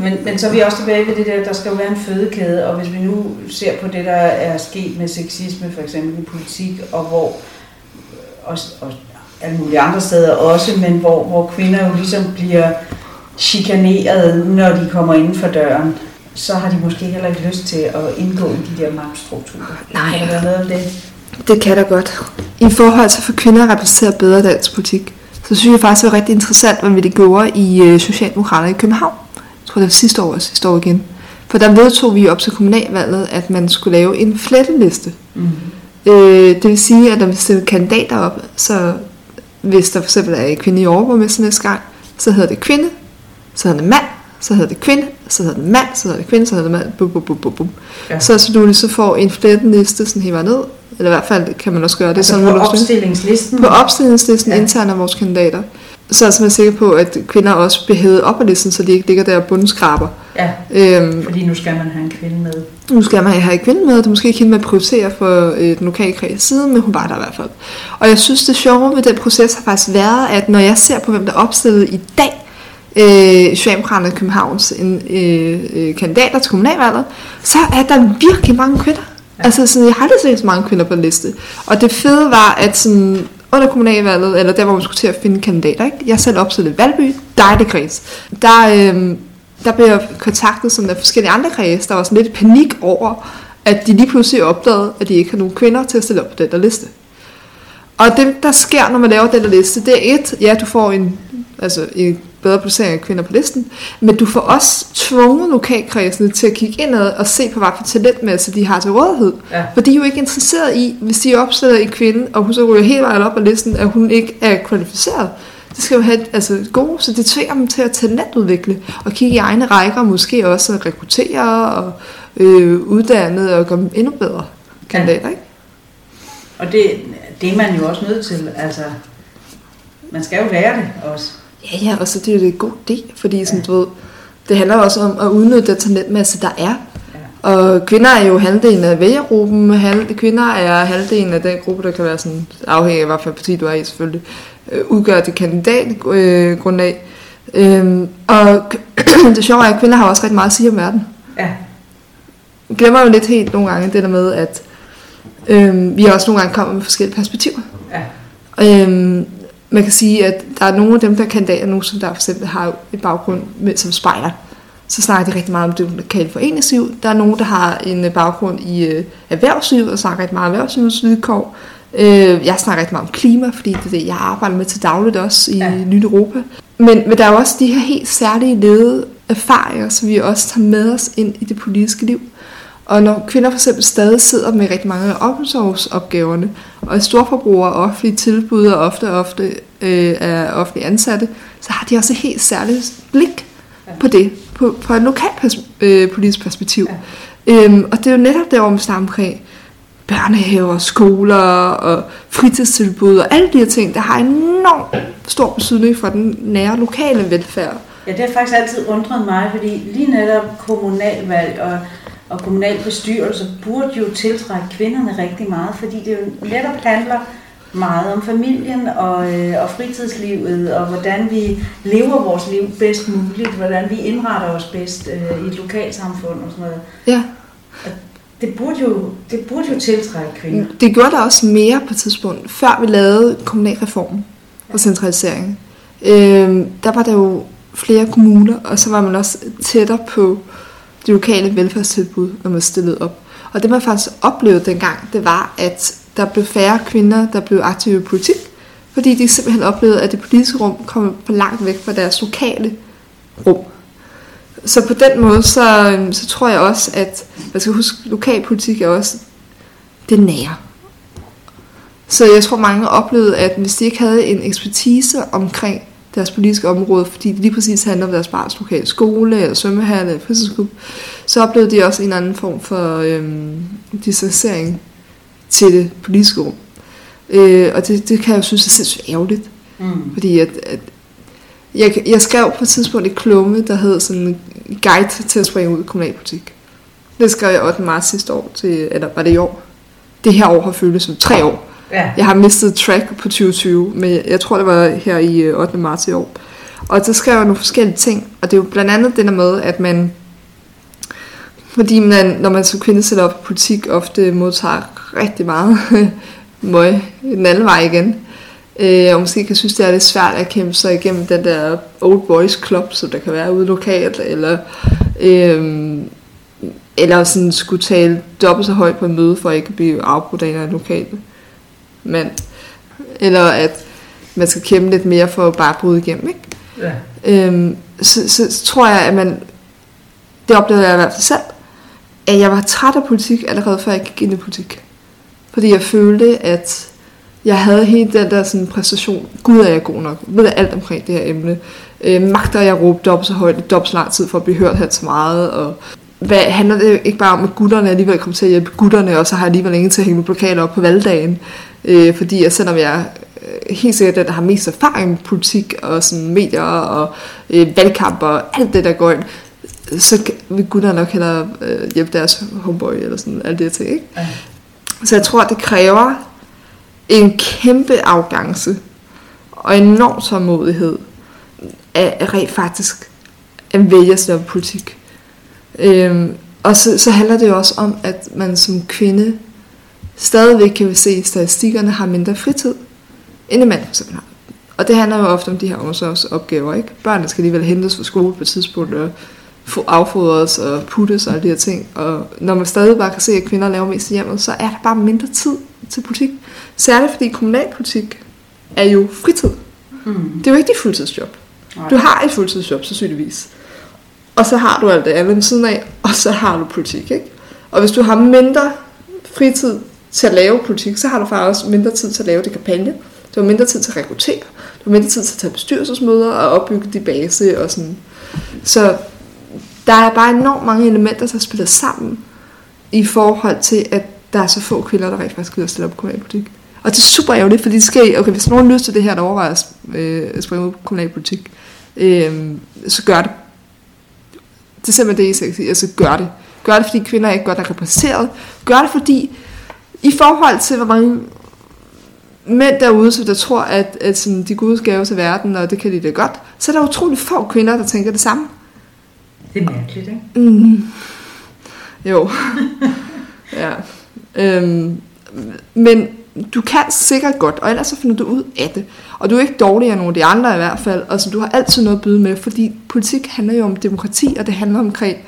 Men, men så er vi også tilbage ved det der, der skal jo være en fødekæde, og hvis vi nu ser på det, der er sket med sexisme, for eksempel i politik, og hvor, og, og alle mulige andre steder også, men hvor, hvor kvinder jo ligesom bliver chikaneret, når de kommer inden for døren, så har de måske heller ikke lyst til at indgå i de der magtstrukturer. Nej. Kan der noget om det? Det kan da godt. I forhold til at få kvinder repræsenteret bedre i dansk politik, så synes jeg faktisk, det var rigtig interessant, hvad vi det gjorde i øh, Socialdemokraterne i København. Jeg tror, det var sidste år sidste år igen. For der vedtog vi op til kommunalvalget, at man skulle lave en fletteliste. Mm. Øh, det vil sige, at når vi stiller kandidater op, så hvis der for eksempel er en kvinde i overborgmester næste gang, så hedder det kvinde, så hedder det mand, så hedder det kvinde, så hedder det mand, så hedder det kvinde, så hedder det mand, bum, bum, bum, bum, bum. Ja. Så, så du ligesom får en fletteliste sådan helt vejen ned, eller i hvert fald kan man også gøre det Altså sådan, på sådan- opstillingslisten. på opstillingslisten Ja. internt af vores kandidater. Så er jeg sikker på, at kvinder også bliver hævet op af listen, så de ikke ligger der og bundskraber. Ja, Øhm, fordi nu skal man have en kvinde med. nu skal man have en kvinde med, det er måske ikke hende, man prioriterer for øh, den lokale kreds side, men hun var der i hvert fald. Og jeg synes, det sjove ved den proces har faktisk været, at når jeg ser på, hvem der er opstillet i dag, øh, Socialdemokraterne i Københavns en, øh, øh, kandidater til kommunalvalget, så er der virkelig mange kvinder. Ja. Altså, sådan, jeg har aldrig set så mange kvinder på liste. Og det fede var, at sådan, under kommunalvalget, eller der, hvor man skulle til at finde kandidater, ikke? jeg selv opstillet i Valby, dejlig kreds. Der, øh, der blev jeg kontaktet sådan af forskellige andre kreds, der var sådan lidt panik over, at de lige pludselig opdagede, at de ikke har nogen kvinder til at stille op på den der liste. Og det, der sker, når man laver den der liste, det er et, ja, du får en, altså en bedre placering af kvinder på listen, men du får også tvunget lokalkredsene til at kigge indad og se på, hvad for talentmasse de har til rådighed. Ja. For de er jo ikke interesseret i, hvis de opstiller en kvinde, og hun så ryger helt vejen op på listen, at hun ikke er kvalificeret. Det skal jo have altså, gode, så det tvinger dem til at talentudvikle og kigge i egne rækker, og måske også at rekruttere og øh, uddanne og gøre dem endnu bedre kandidater. Ikke? Og det, det er man jo også nødt til. Altså, man skal jo lære det også. Ja, ja, og så det er det en god idé, fordi sådan, du ved, det handler også om at udnytte den talentmasse, der er. Ja. Og kvinder er jo halvdelen af vælgergruppen, halv, kvinder er halvdelen af den gruppe, der kan være sådan, afhængig af hvad for parti du er i selvfølgelig, øh, udgør det kandidatgrundlag. Øhm, og det sjove er, at kvinder har også rigtig meget at sige om verden. Ja, glemmer jo lidt helt nogle gange det der med, at øhm, vi også nogle gange kommer med forskellige perspektiver. ja. Øhm, man kan sige, at der er nogle af dem, der er kandidater nu, som der for eksempel har et baggrund med, som spejler. Så snakker de rigtig meget om det lokale foreningsliv. Der er nogen, der har en øh, baggrund i øh, erhvervsliv, og snakker rigtig meget om erhvervslivets vilkår. Øh, jeg snakker rigtig meget om klima, fordi det er det, jeg arbejder med til dagligt også i Ja. Nyt Europa. Men, men der er jo også de her helt særlige lede erfaringer, som vi også tager med os ind i det politiske liv. Og når kvinder for eksempel stadig sidder med rigtig mange af omsorgsopgaverne, og er storforbrugere af offentlige tilbud, og ofte, ofte øh, er offentlige ansatte, så har de også et helt særligt blik Ja. på det, på, fra et lokalt pers- øh, politisk perspektiv. Ja. Øhm, og det er jo netop der, hvor man snakker omkring børnehaver, skoler og fritidstilbud og alle de her ting, der har enormt stor betydning for den nære lokale velfærd. Ja, det har faktisk altid undret mig, fordi lige netop kommunalvalg og, og kommunalbestyrelse burde jo tiltrække kvinderne rigtig meget, fordi det jo netop handler meget om familien og, øh, og fritidslivet, og hvordan vi lever vores liv bedst muligt, hvordan vi indretter os bedst øh, i et lokalsamfund og sådan noget. Ja. Det burde jo, det burde jo tiltrække kvinder. Det gjorde der også mere på et tidspunkt, før vi lavede kommunalreformen og centraliseringen. Øhm, der var der jo flere kommuner, og så var man også tættere på de lokale velfærdstilbud, når man stillede op. Og det man faktisk oplevede dengang, det var, at der blev færre kvinder, der blev aktive i politik, fordi de simpelthen oplevede, at det politiske rum kom for langt væk fra deres lokale rum. Så på den måde, så, øhm, så tror jeg også, at man skal huske, lokalpolitik er også det nære. Så jeg tror, mange oplevede, at hvis de ikke havde en ekspertise omkring deres politiske område, fordi det lige præcis handler om deres barns lokale skole, eller svømmehal, eller fritidsklub, så oplevede de også en anden form for øhm, distancering til det politiske rum. Øh, og det, det kan jeg jo synes er sindssygt ærgerligt. Mm. Fordi at, at jeg, jeg skrev på et tidspunkt et klumme, der hed sådan en guide til at springe ud i kommunalpolitik. Det skrev jeg 8. marts sidste år, til, eller var det i år? Det her år har føltes som tre år. Ja. Jeg har mistet track på 2020, men jeg, tror, det var her i øh, 8. marts i år. Og så skrev jeg nogle forskellige ting, og det er jo blandt andet det der med, at man, fordi man, når man som kvinde sætter op i politik, ofte modtager rigtig meget møg den anden vej igen. Øh, og måske kan synes, det er lidt svært at kæmpe sig igennem den der old boys club, som der kan være ude lokalt, eller, øh, eller sådan skulle tale dobbelt så højt på en møde, for at ikke at blive afbrudt af en lokal mand. Eller at man skal kæmpe lidt mere for at bare bryde igennem, ikke? ja. øhm, så, så, så tror jeg, at man, det oplevede jeg i hvert fald selv, at jeg var træt af politik allerede før jeg gik ind i politik. Fordi jeg følte, at jeg havde hele den der sådan præstation, gud er jeg god nok, ved jeg alt omkring det her emne. Øh, magter jeg råbe dobbelt så højt, i dobbelt så lang tid for at blive hørt her så meget, og hvad handler det ikke bare om, at gutterne alligevel kommer til at hjælpe gutterne, og så har jeg alligevel ingen til at hænge plakater op på valgdagen. Øh, fordi jeg, selvom jeg øh, helt sikkert den, der har mest erfaring med politik og sådan medier og øh, valgkamp og alt det, der går ind, så vil gutterne nok hellere øh, hjælpe deres homeboy eller sådan alt det ting, ikke? Ja. Så jeg tror, det kræver en kæmpe afgangse og enorm tålmodighed af, af rent faktisk at vælge at stoppe politik. Øhm, og så, så handler det jo også om, at man som kvinde stadigvæk kan vi se i statistikkerne har mindre fritid, end en mand for eksempel har. Og det handler jo ofte om de her omsorgsopgaver, ikke? Børnene skal alligevel hentes fra skole på et tidspunkt, og få affodres og puttes og alle de her ting. Og når man stadig bare kan se, at kvinder laver mest i hjemmet, så er der bare mindre tid til politik. Særligt fordi kommunalpolitik er jo fritid. Mm. Det er jo ikke dit fuldtidsjob. Nej. Du har et fuldtidsjob, så synligvis. Og så har du alt det andet ved siden af, og så har du politik, ikke? Og hvis du har mindre fritid til at lave politik, så har du faktisk også mindre tid til at lave det kampagne. Du har mindre tid til at rekruttere. Du har mindre tid til at tage bestyrelsesmøder og opbygge de base og sådan. Så der er bare enormt mange elementer, der spiller sammen i forhold til, at der er så få kvinder, der rent faktisk gider at stille op på kommunalpolitik. Og det er super ærgerligt, fordi det sker, okay, hvis nogen har lyst til det her, der overvejer øh, at øh, springe ud på kommunalpolitik, øh, så gør det. Det er simpelthen det, jeg skal sige. Altså, gør det. Gør det, fordi kvinder er ikke godt nok repræsenteret. Gør det, fordi i forhold til, hvor mange mænd derude, som der tror, at, at sådan, de guds gave til verden, og det kan de da godt, så er der utrolig få kvinder, der tænker det samme. Det er mærkeligt, ikke? Mm. Jo. ja. Øhm, men du kan sikkert godt, og ellers så finder du ud af det. Og du er ikke dårligere end nogle af de andre i hvert fald. Altså, du har altid noget at byde med, fordi politik handler jo om demokrati, og det handler omkring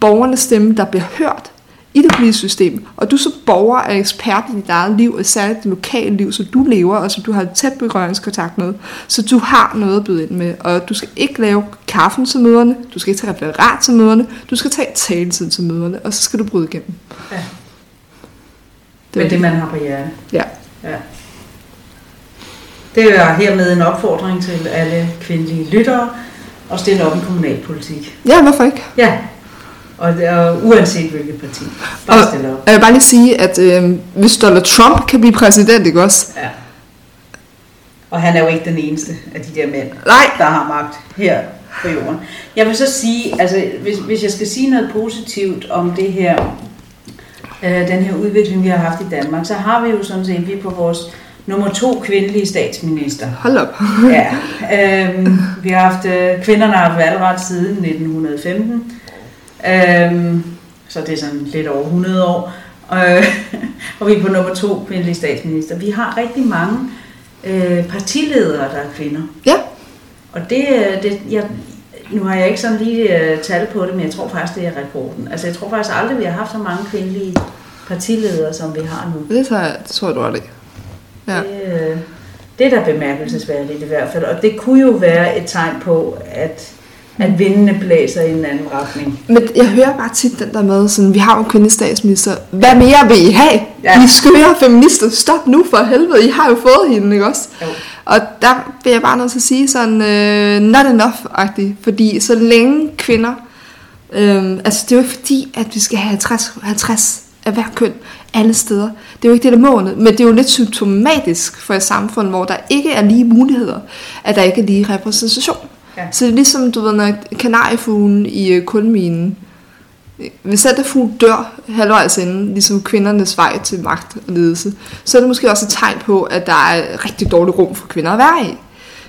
borgernes stemme, der bliver hørt i det politiske system. Og du som borger er ekspert i dit eget liv, og særligt det lokale liv, så du lever, og så du har tæt berøringskontakt med. Så du har noget at byde ind med, og du skal ikke lave kaffen til møderne, du skal ikke tage referat til møderne, du skal tage taletid til møderne, og så skal du bryde igennem. Ja. Det er det, man har på hjertet. Ja. ja. Det er hermed en opfordring til alle kvindelige lyttere at stille op i kommunalpolitik. Ja, hvorfor ikke? Ja, og, er, uanset hvilket parti. Bare stille op. Og jeg vil bare lige sige, at øh, hvis Donald Trump kan blive præsident, ikke også? Ja. Og han er jo ikke den eneste af de der mænd, Nej. der har magt her på jorden. Jeg vil så sige, altså hvis, hvis jeg skal sige noget positivt om det her, øh, den her udvikling, vi har haft i Danmark, så har vi jo sådan set, vi på vores nummer to kvindelige statsminister. Hold op. Ja, øhm, vi har haft, øh, kvinderne har haft valgret siden 1915, øhm, så det er sådan lidt over 100 år, øh, og vi er på nummer to kvindelige statsminister. Vi har rigtig mange øh, partiledere, der er kvinder. Ja. Og det, øh, det jeg, nu har jeg ikke sådan lige uh, tal på det, men jeg tror faktisk, det er rekorden. Altså jeg tror faktisk aldrig, vi har haft så mange kvindelige partiledere, som vi har nu. Det tror jeg, det tror jeg du har det. Ja. Det, øh, det er da bemærkelsesværdigt i hvert fald, og det kunne jo være et tegn på, at, at vindene blæser i en anden retning. Men jeg hører bare tit den der med, sådan, vi har jo en kvindelig statsminister. Hvad mere vil I have? Ja. I skøre feminister, stop nu for helvede. I har jo fået hende, ikke også? Jo. Og der vil jeg bare nødt til at sige sådan, øh, not enough-agtigt. Fordi så længe kvinder, øh, altså det er jo ikke fordi, at vi skal have 50, 50 af hver køn alle steder. Det er jo ikke det, der er målet. Men det er jo lidt symptomatisk for et samfund, hvor der ikke er lige muligheder, at der ikke er lige repræsentation. Ja. Så det er ligesom, du ved, når kanariefuglen i øh, kulminen, øh, hvis den fugl dør halvvejs inden, ligesom kvindernes vej til magt og ledelse, så er det måske også et tegn på, at der er rigtig dårligt rum for kvinder at være i.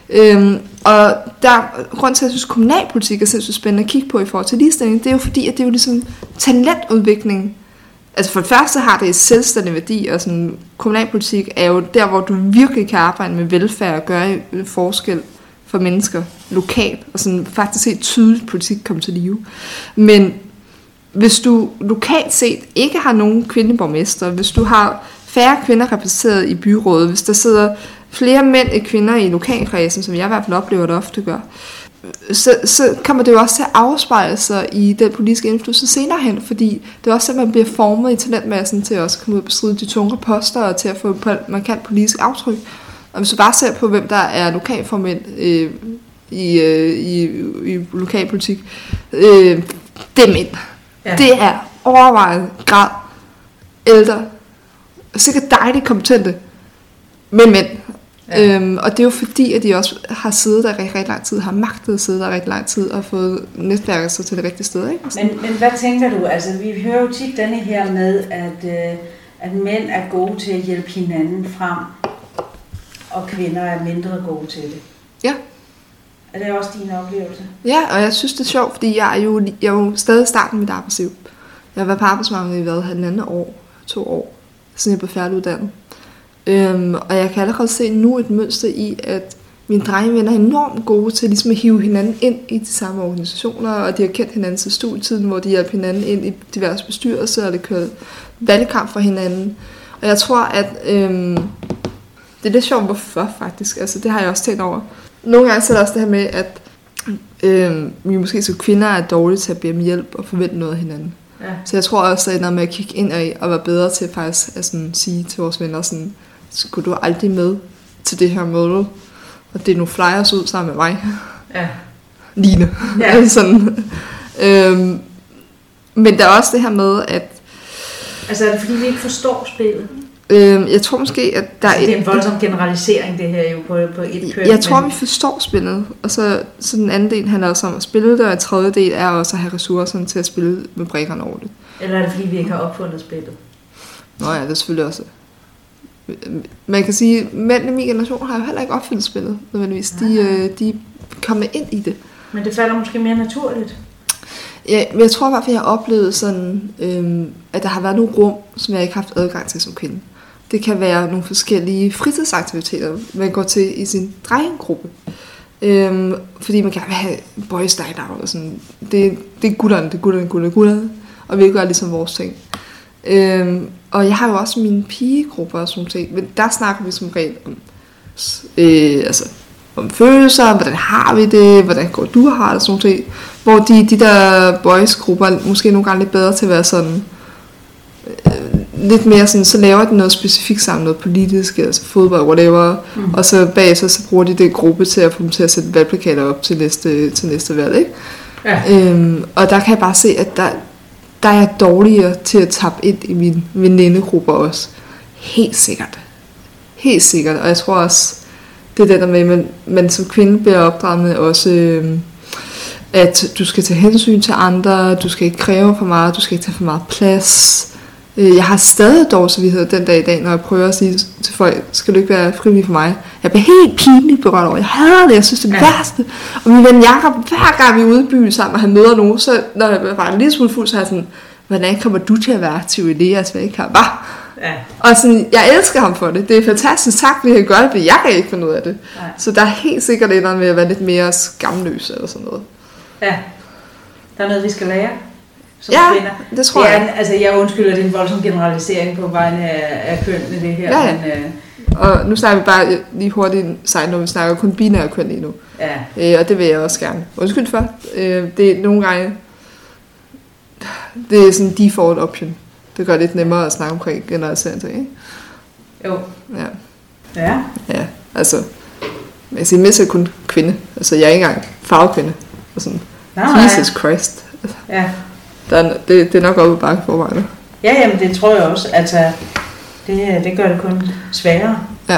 Øhm, og der, grund til, at jeg synes, kommunalpolitik er sindssygt spændende at kigge på i forhold til ligestilling, det er jo fordi, at det er jo ligesom talentudvikling. Altså for det første har det et selvstændig værdi, og sådan, kommunalpolitik er jo der, hvor du virkelig kan arbejde med velfærd og gøre en forskel for mennesker lokalt, og sådan faktisk se tydeligt politik komme til live. Men hvis du lokalt set ikke har nogen kvindeborgmester, hvis du har færre kvinder repræsenteret i byrådet, hvis der sidder flere mænd end kvinder i lokalkredsen, som jeg i hvert fald oplever, det ofte gør, så, så kommer det jo også til at afspejle sig i den politiske indflydelse senere hen, fordi det er også at man bliver formet i talentmassen til at også komme ud og bestride de tunge poster og til at få et markant politisk aftryk. Og hvis du bare ser på, hvem der er lokalformænd øh, i, øh, i, i lokalpolitik, øh, det er mænd. Ja. Det er overvejende grad ældre, sikkert dejligt kompetente, men mænd. Ja. Øhm, og det er jo fordi, at de også har siddet der rigtig, rigtig lang tid, har magtet at sidde der rigtig lang tid, og fået netværket sig til det rigtige sted. Ikke? Men, men hvad tænker du? Altså, vi hører jo tit denne her med, at, øh, at mænd er gode til at hjælpe hinanden frem, og kvinder er mindre gode til det. Ja. Er det også din oplevelse? Ja, og jeg synes, det er sjovt, fordi jeg er jo, jeg er jo stadig i starten af mit arbejdsliv. Jeg har været på arbejdsmarkedet i hvad, halvandet år, to år, siden jeg blev færdiguddannet. Øhm, og jeg kan allerede se nu et mønster i, at mine drengevenner er enormt gode til ligesom at hive hinanden ind i de samme organisationer, og de har kendt hinanden til studietiden, hvor de hjalp hinanden ind i diverse bestyrelser, og det kører valgkamp for hinanden. Og jeg tror, at øhm, det er lidt sjovt, hvorfor faktisk. Altså, det har jeg også tænkt over. Nogle gange så er der også det her med, at øhm, vi måske som kvinder er dårlige til at bede om hjælp og forvente noget af hinanden. Ja. Så jeg tror også, at når med at kigge ind af og være bedre til faktisk at sådan, sige til vores venner, sådan, skulle du aldrig med til det her møde? Og det er nu flyers ud sammen med mig. Ja. Line. Ja. Sådan. Øhm, men der er også det her med, at Altså er det fordi, vi ikke forstår spillet? Øhm, jeg tror måske, at der Altså, det er er en voldsom generalisering, det her jo på, på et køn. Jeg tror, men- vi forstår spillet, og så, så den anden del handler også om at spille det, og en tredje del er også at have ressourcerne til at spille med brækkerne ordentligt. Eller er det fordi, vi ikke har opfundet spillet? Nå ja, det er selvfølgelig også. Man kan sige, at mænd i min generation har jo heller ikke opfyldt spillet, nødvendigvis. De, øh, de er kommet ind i det. Men det falder måske mere naturligt. Ja, men jeg tror i hvert fald, jeg har oplevet sådan, øhm, at der har været nogle rum, som jeg ikke har haft adgang til som kvinde. Det kan være nogle forskellige fritidsaktiviteter, man går til i sin drengegruppe. Øhm, fordi man gerne vil have boys night out og sådan. Det, det er gutterne, det er gutterne, gutterne, gutterne. Og vi gør ligesom vores ting. Øhm, og jeg har jo også mine pigegrupper og sådan ting, men der snakker vi som regel om, øh, altså, om følelser, hvordan har vi det, hvordan går du har det, sådan ting. Hvor de, de der boys-grupper måske nogle gange lidt bedre til at være sådan, øh, lidt mere sådan, så laver de noget specifikt sammen, noget politisk, altså fodbold, whatever, mm. og så bagefter så bruger de det gruppe til at få dem til at sætte valgplakater op til næste, til næste valg, ikke? Ja. Øhm, og der kan jeg bare se, at der, der er jeg dårligere til at tappe ind i min venindegrupper også. Helt sikkert. Helt sikkert. Og jeg tror også, det er det der med, at man, man som kvinde bliver opdraget med også, øhm, at du skal tage hensyn til andre, du skal ikke kræve for meget, du skal ikke tage for meget plads. Øh, Jeg har stadig så videre den dag i dag, når jeg prøver at sige til folk, skal du ikke være frivillig for mig? Jeg bliver helt pinligt berørt over. Jeg hader det, jeg synes det er Ja. værste. Og min ven Jacob, hver gang vi er ude i byen sammen, og han møder nogen, så når jeg var en lille smule fuld, så er jeg sådan, hvordan kommer du til at være aktiv i det, jeg slet ikke har? Hva? Ja. Og sådan, jeg elsker ham for det. Det er fantastisk tak, vi kan gøre det, for jeg kan ikke finde ud af det. Nej. Så der er helt sikkert et eller andet med at være lidt mere skamløs eller sådan noget. Ja. Der er noget, vi skal lære som Ja, kvinder. det tror det er, jeg. Altså, jeg undskylder, det er en voldsom generalisering på vegne af, af kønnene, det her. Ja, ja. Men, øh, Og nu snakker vi bare lige hurtigt sejt, når vi snakker kun binære køn lige nu. ja. Øh, og det vil jeg også gerne. Undskyld for. Øh, det er nogle gange... Det er sådan en default option. Det gør det lidt nemmere at snakke omkring generalisering ting, ikke? Jo. Ja. Ja. Ja, altså... Jeg siger mest er kun kvinde. Altså, jeg er ikke engang farvekvinde. Og sådan, Nej, nej. Jesus Christ. Ja. Der er, det, det er nok oppe i bakke forvejen. ja, jamen det tror jeg også. Altså, det, det gør det kun sværere. Ja,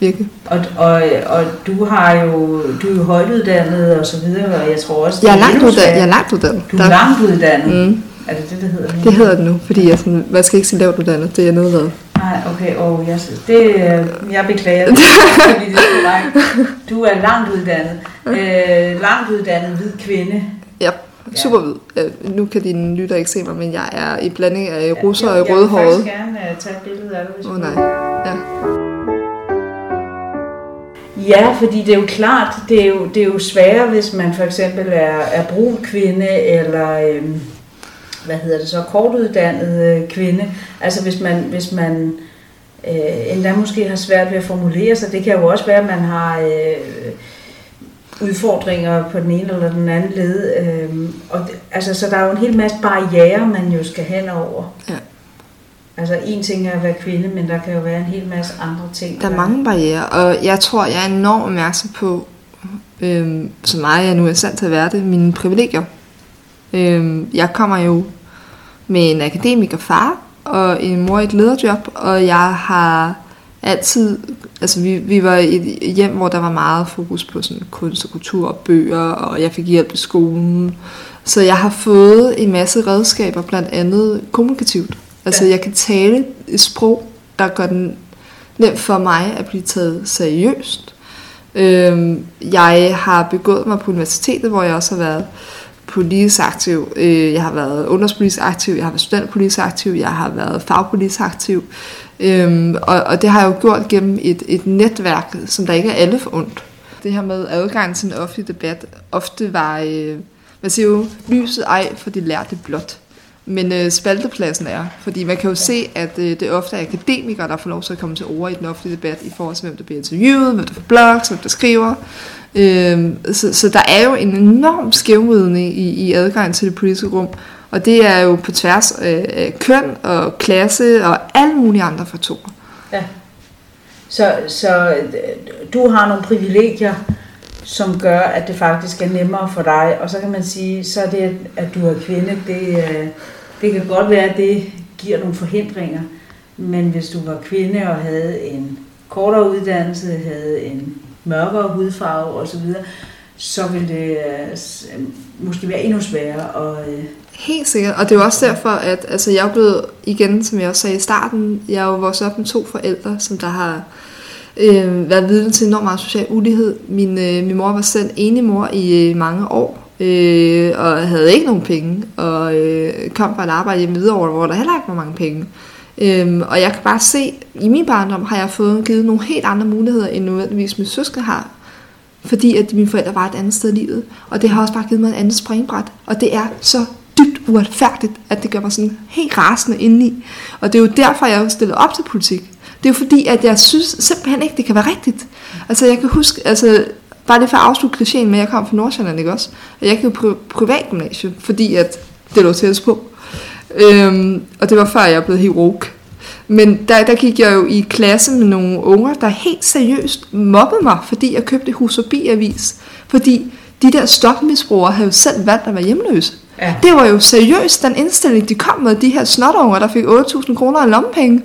virkelig. Og, og, og du har jo, du er jo højtuddannet og så videre, og jeg tror også, Jeg er det langt uddannet. Jeg er langt uddannet. Du er langt uddannet. Mm, Er det det, det hedder nu? det hedder det nu, fordi jeg sådan, hvad skal ikke sige lavt uddannet, det er jeg nedladet. Nej, okay, og jeg, det, øh, jeg beklager, det er politisk korrekt. Du er langt uddannet. Øh, langt uddannet hvid kvinde. Ja, super hvid. Øh, nu kan dine lytter ikke se mig, men jeg er i blanding af russer jeg, og Jeg vil rødhåret. faktisk gerne uh, tage et billede af dig, hvis Åh oh, nej. Ja. Ja, fordi det er jo klart, det er jo, det er jo sværere, hvis man for eksempel er, er brun kvinde, eller øhm, hvad hedder det så, kortuddannet øh, kvinde. Altså hvis man, hvis man øh, endda måske har svært ved at formulere sig, det kan jo også være, at man har øh, udfordringer på den ene eller den anden led. Øh, og det, altså, så der er jo en hel masse barriere, man jo skal hen over. Ja. Altså en ting er at være kvinde, men der kan jo være en hel masse andre ting. Der er mange barriere, og jeg tror, jeg er enormt opmærksom på, øhm, så meget jeg nu er i stand til at være det, mine privilegier. Øhm, jeg kommer jo med en akademiker far og en mor i et lederjob, og jeg har altid, altså vi, vi var i et hjem, hvor der var meget fokus på sådan kunst og kultur og bøger, og jeg fik hjælp i skolen. Så jeg har fået en masse redskaber, blandt andet kommunikativt. Altså Ja. jeg kan tale et sprog, der gør den nemt for mig at blive taget seriøst. Øhm, jeg har begået mig på universitetet, hvor jeg også har været politisk aktiv. Øh, jeg har været ungdomspolitisk aktiv, jeg har været studentpolitisk aktiv, jeg har været fagpolitisk aktiv. Øhm, og, og det har jeg jo gjort gennem et, et netværk, som der ikke er alle for ondt. Det her med adgang til en offentlig debat ofte var, øh, man siger jo, lyset ej, for det lærte blot. Men øh, spaltepladsen er, fordi man kan jo se, at øh, det ofte er akademikere, der får lov til at komme til ord i den offentlige debat, i forhold til, hvem der bliver interviewet, hvem der får blogs, hvem der skriver. Øh, så, så der er jo en enorm skævvridning i, i adgang til det politiske rum, og det er jo på tværs af, køn og klasse og alle mulige andre faktorer. Ja. Så, så øh, du har nogle privilegier, som gør, at det faktisk er nemmere for dig. Og så kan man sige, så er det, at du er kvinde, det, øh, det kan godt være, at det giver nogle forhindringer. Men hvis du var kvinde og havde en kortere uddannelse, havde en mørkere hudfarve osv., så ville det øh, måske være endnu sværere. Og, Helt sikkert, og det er jo også derfor, at altså, jeg er blevet, igen, som jeg også sagde i starten, jeg er jo vokset op med to forældre, som der har øh, været vidne til enormt meget social ulighed. Min, øh, min mor var selv enig mor i øh, mange år, øh, og havde ikke nogen penge, og øh, kom fra et arbejde hjemme videre hvor der heller ikke var mange penge. Øhm, og jeg kan bare se, i min barndom har jeg fået givet nogle helt andre muligheder, end nødvendigvis min søskende har. Fordi at mine forældre var et andet sted i livet. Og det har også bare givet mig et andet springbræt. Og det er så uretfærdigt, at det gør mig sådan helt rasende indeni. Og det er jo derfor, jeg er stillet op til politik. Det er jo fordi, at jeg synes simpelthen ikke, det kan være rigtigt. Altså jeg kan huske, altså bare det for at afslutte klichéen med, at jeg kom fra Nordsjælland, ikke også? Og jeg gik jo på privatgymnasium, fordi at det lå tættest på. Øhm, og det var før jeg blev helt woke. Men der, der gik jeg jo i klasse med nogle unger, der helt seriøst mobbede mig, fordi jeg købte Husobi-avis. Fordi de der stofmisbrugere havde jo selv valgt at være hjemløse ja. Det var jo seriøst den indstilling, de kom med, de her snotunger, der fik 8.000 kroner i lommepenge.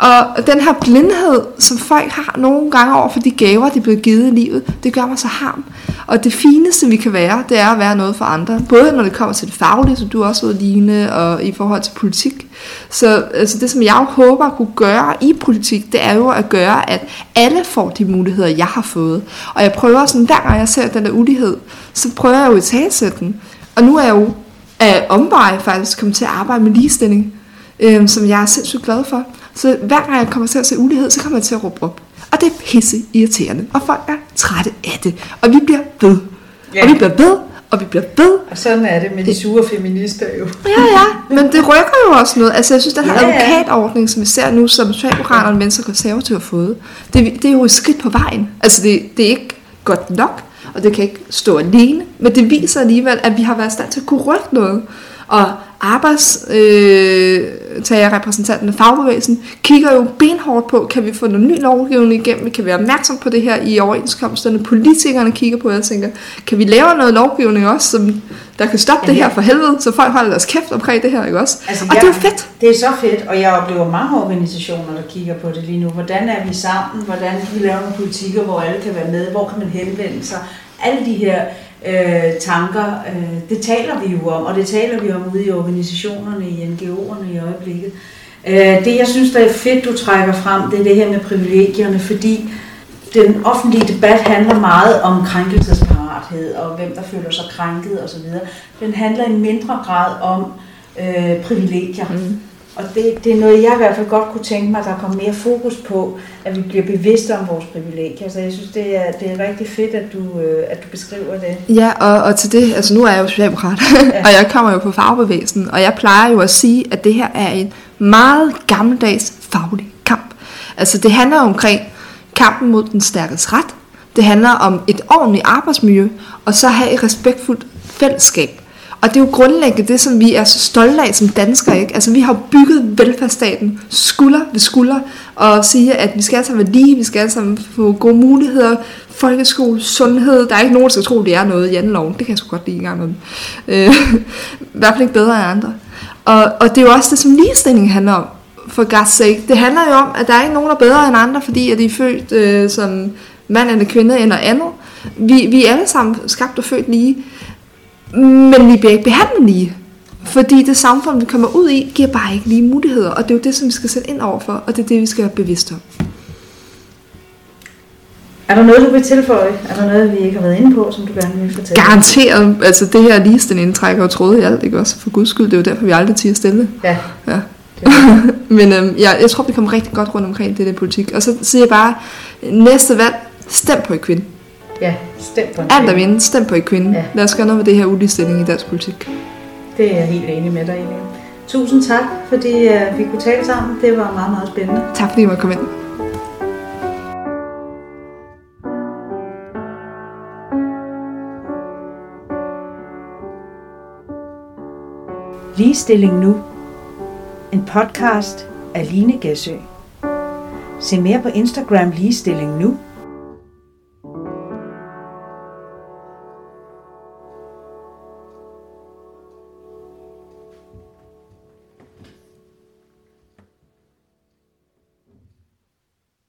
Og den her blindhed, som folk har nogle gange over for de gaver, de bliver givet i livet, det gør mig så harm. Og det fineste, vi kan være, det er at være noget for andre. Både når det kommer til det faglige, som du også ved, Line, og i forhold til politik. Så altså det, som jeg håber at kunne gøre i politik, det er jo at gøre, at alle får de muligheder, jeg har fået. Og jeg prøver sådan, hver gang jeg ser den der ulighed, så prøver jeg jo at talsætte den. Og nu er jeg jo af omveje faktisk kommet til at arbejde med ligestilling, øh, som jeg er sindssygt glad for. Så hver gang jeg kommer til at se ulighed, så kommer jeg til at råbe op. Og det er pisse irriterende, og folk er trætte af det. Og vi bliver ved. Ja. Og vi bliver ved, og vi bliver ved. Og sådan er det med de sure feminister jo. Ja, ja, men det rykker jo også noget. Altså jeg synes, den her ja. advokatordning, som vi ser nu, som Socialdemokraterne, Venstre og Konservative har fået, det, det er jo et skridt på vejen. Altså det, det er ikke godt nok, og det kan ikke stå alene, men det viser alligevel, at vi har været i stand til at kunne rykke noget. Og arbejdstagerrepræsentanterne, øh, fagbevægelsen, kigger jo benhårdt på, kan vi få noget ny lovgivning igennem, kan vi være opmærksom på det her i overenskomsterne, politikerne kigger på det og tænker, kan vi lave noget lovgivning også, som der kan stoppe ja, det her for helvede, så folk holder deres kæft omkring det her, ikke også? Altså, og jeg, det er fedt. Det er så fedt, og jeg oplever mange organisationer, der kigger på det lige nu. Hvordan er vi sammen? Hvordan kan vi lave nogle politikker, hvor alle kan være med? Hvor kan man henvende sig? Alle de her øh, tanker, øh, det taler vi jo om, og det taler vi om ude i organisationerne, i NGO'erne i øjeblikket. Øh, det jeg synes, der er fedt, du trækker frem, det er det her med privilegierne, fordi den offentlige debat handler meget om krænkelsesparathed, og hvem der føler sig krænket osv. Den handler i mindre grad om øh, privilegier. Mm. Og det, det er noget, jeg i hvert fald godt kunne tænke mig, at der kommer mere fokus på, at vi bliver bevidste om vores privilegier. Så jeg synes, det er, det er rigtig fedt, at du, øh, at du beskriver det. Ja, og, og til det, altså nu er jeg jo socialdemokrat, ja. og jeg kommer jo på fagbevægelsen, og jeg plejer jo at sige, at det her er en meget gammeldags faglig kamp. Altså det handler omkring kampen mod den stærkes ret, det handler om et ordentligt arbejdsmiljø, og så have et respektfuldt fællesskab. Og det er jo grundlæggende det, som vi er så stolte af som danskere. Ikke? Altså vi har bygget velfærdsstaten skulder ved skulder, og siger, at vi skal altså være lige, vi skal altså få gode muligheder, folkeskole, sundhed. Der er ikke nogen, der skal tro, det er noget i anden lov. Det kan jeg sgu godt lide en gang med. Øh, I hvert fald ikke bedre end andre. Og, og det er jo også det, som ligestilling handler om, for God's sake. Det handler jo om, at der er ikke nogen, der er bedre end andre, fordi at de er født øh, som mand eller kvinde eller andet. Vi, vi er alle sammen skabt og født lige. Men vi bliver ikke behandlet lige. Fordi det samfund, vi kommer ud i, giver bare ikke lige muligheder. Og det er jo det, som vi skal sætte ind over for, og det er det, vi skal være bevidste om. Er der noget, du vil tilføje? Er der noget, vi ikke har været inde på, som du gerne vil fortælle? Garanteret. Altså det her ligestilling indtrækker jo tråde i alt, ikke også? For guds skyld, det er jo derfor, vi aldrig tiger stille. Ja. ja. Men øhm, ja, jeg tror, vi kommer rigtig godt rundt omkring det der politik. Og så siger jeg bare, næste valg, stem på en kvinde. Ja, stem på en Alt er vinde, stem på en kvinde. Ja. Lad os gøre noget med det her uligestilling i dansk politik. Det er jeg helt enig med dig i. Tusind tak, fordi uh, vi kunne tale sammen. Det var meget, meget spændende. Tak fordi I måtte komme ind. Ligestilling nu. En podcast af Line Gæsø. Se mere på Instagram Ligestilling nu